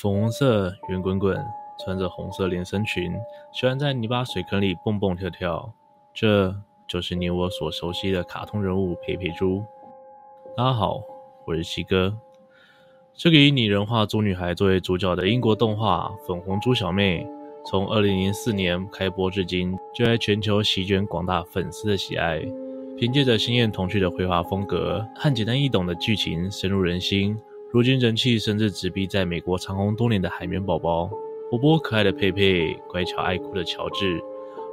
粉红色、圆滚滚，穿着红色连身裙，喜欢在泥巴水坑里蹦蹦跳跳。这就是你我所熟悉的卡通人物佩佩猪。大家好，我是七哥。这个以拟人化猪女孩作为主角的英国动画《粉红猪小妹》，从二零零四年开播至今，就在全球席卷广大粉丝的喜爱。凭借着鲜艳童趣的绘画风格和简单易懂的剧情，深入人心。如今人气甚至直逼在美国长红多年的海绵宝宝，活泼可爱的佩佩，乖巧爱哭的乔治，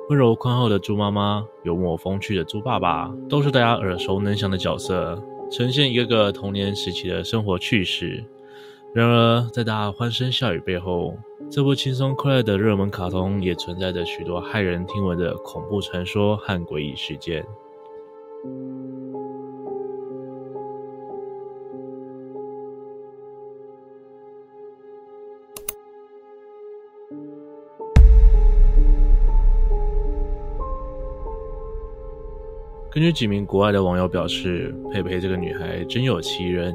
温柔宽厚的猪妈妈，幽默风趣的猪爸爸，都是大家耳熟能详的角色，呈现一个个童年时期的生活趣事。然而，在大家欢声笑语背后，这部轻松快乐的热门卡通也存在着许多骇人听闻的恐怖传说和诡异事件。根据几名国外的网友表示，佩佩这个女孩真有其人，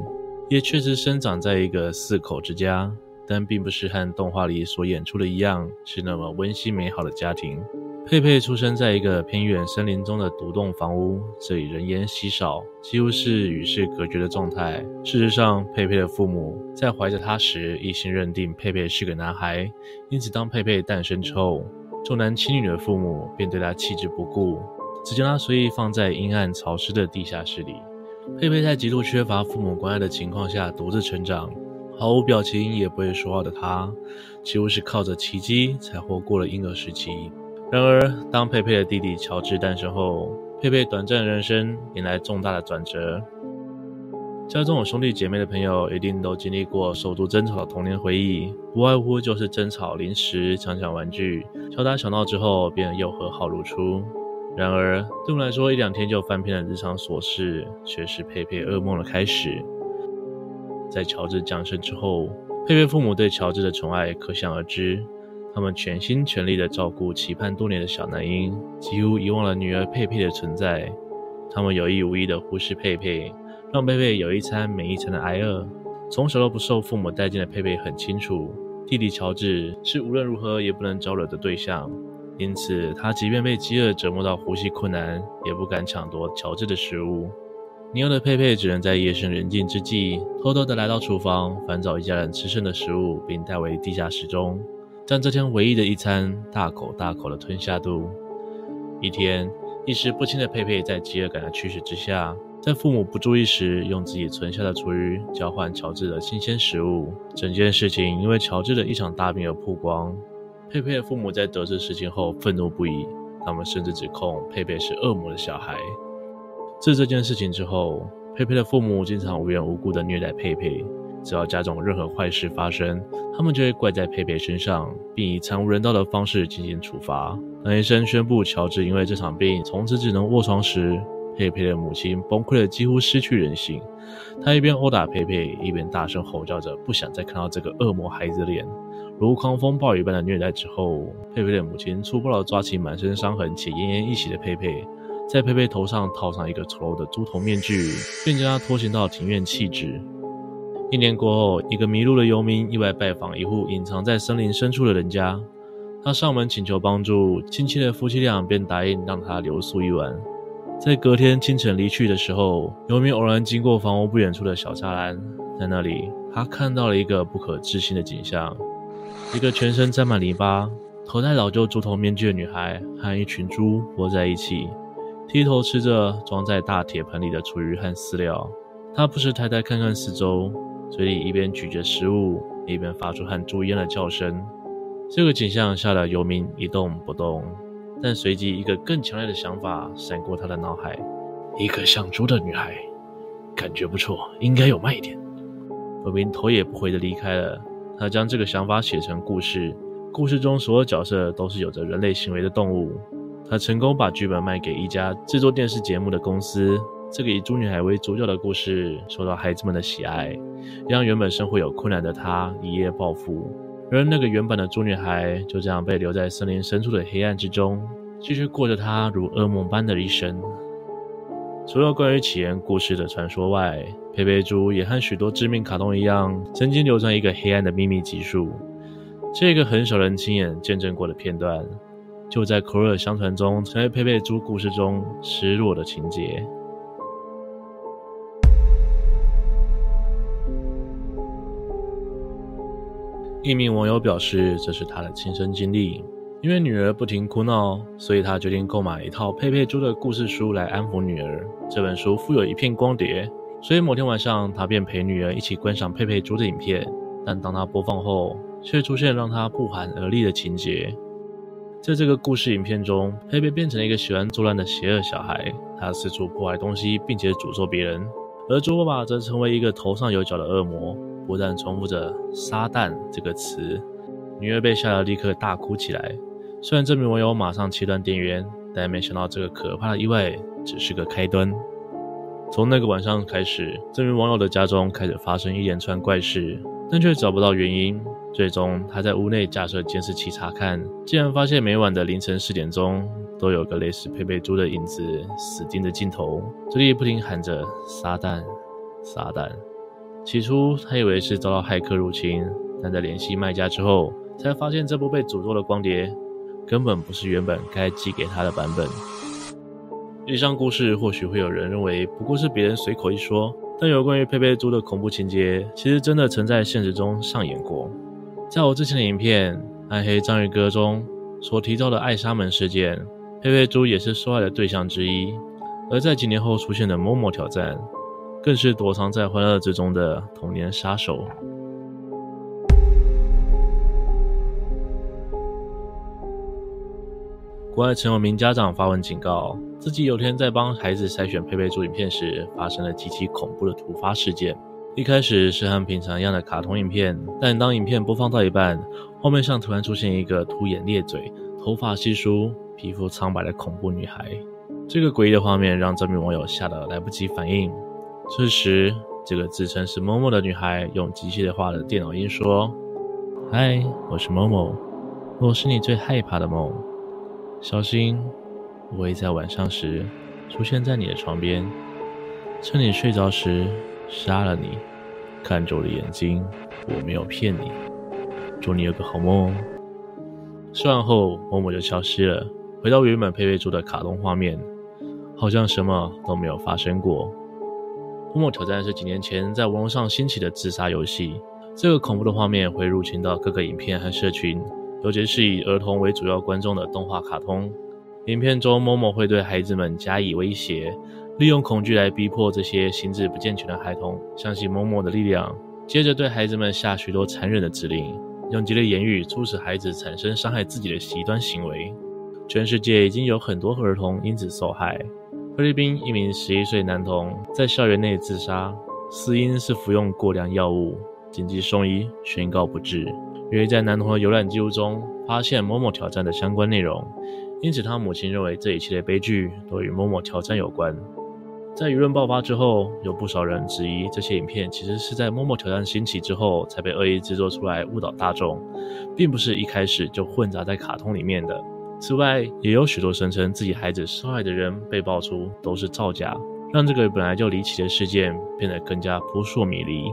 也确实生长在一个四口之家，但并不是和动画里所演出的一样，是那么温馨美好的家庭。佩佩出生在一个偏远森林中的独栋房屋，这里人烟稀少，几乎是与世隔绝的状态。事实上，佩佩的父母在怀着她时，一心认定佩佩是个男孩，因此当佩佩诞生之后，重男轻女的父母便对她弃之不顾。只将她随意放在阴暗潮湿的地下室里。佩佩在极度缺乏父母关爱的情况下独自成长，毫无表情也不会说话的她，几乎是靠着奇迹才活过了婴儿时期。然而，当佩佩的弟弟乔治诞生后，佩佩短暂的人生迎来重大的转折。家中有兄弟姐妹的朋友一定都经历过手足争吵的童年回忆，不外乎就是争吵零食、抢抢玩具、敲打小闹之后便又和好如初。然而，对我们来说，一两天就翻篇的日常琐事，却是佩佩噩梦的开始。在乔治降生之后，佩佩父母对乔治的宠爱可想而知。他们全心全力的照顾期盼多年的小男婴，几乎遗忘了女儿佩佩的存在。他们有意无意的忽视佩佩，让佩佩有一餐没一餐的挨饿。从小都不受父母待见的佩佩很清楚，弟弟乔治是无论如何也不能招惹的对象。因此，他即便被饥饿折磨到呼吸困难，也不敢抢夺乔治的食物。年幼的佩佩只能在夜深人静之际，偷偷地来到厨房，翻找一家人吃剩的食物，并带回地下室中，将这天唯一的一餐大口大口地吞下肚。一天，意识不清的佩佩在饥饿感的驱使之下，在父母不注意时，用自己存下的厨余交换乔治的新鲜食物。整件事情因为乔治的一场大病而曝光。佩佩的父母在得知事情后愤怒不已，他们甚至指控佩佩是恶魔的小孩。自这件事情之后，佩佩的父母经常无缘无故地虐待佩佩，只要家中任何坏事发生，他们就会怪在佩佩身上，并以惨无人道的方式进行处罚。当医生宣布乔治因为这场病从此只能卧床时，佩佩的母亲崩溃的几乎失去人性。她一边殴打佩佩，一边大声吼叫着，不想再看到这个恶魔孩子脸。如狂风暴雨般的虐待之后，佩佩的母亲粗暴地抓起满身伤痕且奄奄一息的佩佩，在佩佩头上套上一个丑陋的猪头面具，并将她拖行到庭院弃置。一年过后，一个迷路的游民意外拜访一户隐藏在森林深处的人家，他上门请求帮助，亲切的夫妻俩便答应让他留宿一晚。在隔天清晨离去的时候，游民偶然经过房屋不远处的小栅栏，在那里，他看到了一个不可置信的景象。一个全身沾满泥巴、头戴老旧猪头面具的女孩和一群猪窝在一起，低头吃着装在大铁盆里的厨余和饲料。他不时抬头看看四周，嘴里一边咀嚼食物，一边发出和猪一样的叫声。这个景象吓得游民一动不动，但随即一个更强烈的想法闪过他的脑海：一个像猪的女孩，感觉不错，应该有卖点。游民头也不回地离开了。他将这个想法写成故事，故事中所有角色都是有着人类行为的动物。他成功把剧本卖给一家制作电视节目的公司。这个以猪女孩为主角的故事受到孩子们的喜爱，让原本生活有困难的他一夜暴富。而那个原本的猪女孩就这样被留在森林深处的黑暗之中，继续过着她如噩梦般的一生。除了关于起源故事的传说外，佩佩猪也和许多知名卡通一样，曾经流传一个黑暗的秘密集数。这个很少人亲眼见证过的片段，就在口耳相传中，成为佩佩猪故事中失落的情节。一名网友表示，这是他的亲身经历。因为女儿不停哭闹，所以他决定购买一套佩佩猪的故事书来安抚女儿。这本书附有一片光碟，所以某天晚上，他便陪女儿一起观赏佩佩猪的影片。但当他播放后，却出现让他不寒而栗的情节。在这个故事影片中，佩佩变成了一个喜欢作乱的邪恶小孩，他四处破坏东西，并且诅咒别人。而猪爸爸则成为一个头上有角的恶魔，不断重复着“撒旦”这个词。女儿被吓得立刻大哭起来。虽然这名网友马上切断电源，但没想到这个可怕的意外只是个开端。从那个晚上开始，这名网友的家中开始发生一连串怪事，但却找不到原因。最终，他在屋内架设监视器查看，竟然发现每晚的凌晨四点钟，都有个类似佩佩猪的影子死盯着镜头，嘴里不停喊着“撒旦，撒旦”。起初，他以为是遭到骇客入侵，但在联系卖家之后，才发现这部被诅咒的光碟。根本不是原本该寄给他的版本。以上故事或许会有人认为不过是别人随口一说，但有关于佩佩猪的恐怖情节，其实真的曾在现实中上演过。在我之前的影片《暗黑章鱼哥》中所提到的艾莎门事件，佩佩猪也是受害的对象之一。而在几年后出现的 Momo 挑战，更是躲藏在欢乐之中的童年杀手。国外曾有名家长发文警告，自己有天在帮孩子筛选佩佩猪影片时，发生了极其恐怖的突发事件。一开始是和平常一样的卡通影片，但当影片播放到一半，画面上突然出现一个凸眼裂嘴、头发稀疏、皮肤苍白的恐怖女孩。这个诡异的画面让这名网友吓得来不及反应。这时，这个自称是 Momo 的女孩用机械化的电脑音说：“嗨，我是 Momo，我是你最害怕的梦。”小心，我会在晚上时出现在你的床边，趁你睡着时杀了你。看着我的眼睛，我没有骗你。祝你有个好梦哦。说完后，某某就消失了，回到原本佩佩猪的卡通画面，好像什么都没有发生过。某某挑战是几年前在网络上兴起的自杀游戏，这个恐怖的画面会入侵到各个影片和社群。尤其是以儿童为主要观众的动画卡通，影片中某某会对孩子们加以威胁，利用恐惧来逼迫这些心智不健全的孩童相信某某的力量，接着对孩子们下许多残忍的指令，用激烈言语促使孩子产生伤害自己的极端行为。全世界已经有很多儿童因此受害。菲律宾一名十一岁男童在校园内自杀，死因是服用过量药物，紧急送医，宣告不治。由于在男童的游览记录中发现某某挑战的相关内容，因此他母亲认为这一切的悲剧都与某某挑战有关。在舆论爆发之后，有不少人质疑这些影片其实是在某某挑战兴起之后才被恶意制作出来误导大众，并不是一开始就混杂在卡通里面的。此外，也有许多声称自己孩子受害的人被爆出都是造假，让这个本来就离奇的事件变得更加扑朔迷离。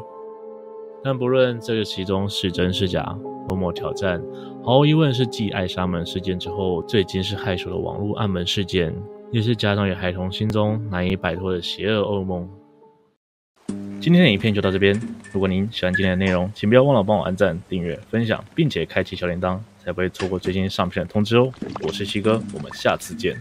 但不论这个其中是真是假，某某挑战毫无疑问是继艾莎门事件之后最惊世骇俗的网络暗门事件，也是家长与孩童心中难以摆脱的邪恶噩梦。今天的影片就到这边，如果您喜欢今天的内容，请不要忘了帮我按赞、订阅、分享，并且开启小铃铛，才不会错过最新上片的通知哦。我是七哥，我们下次见。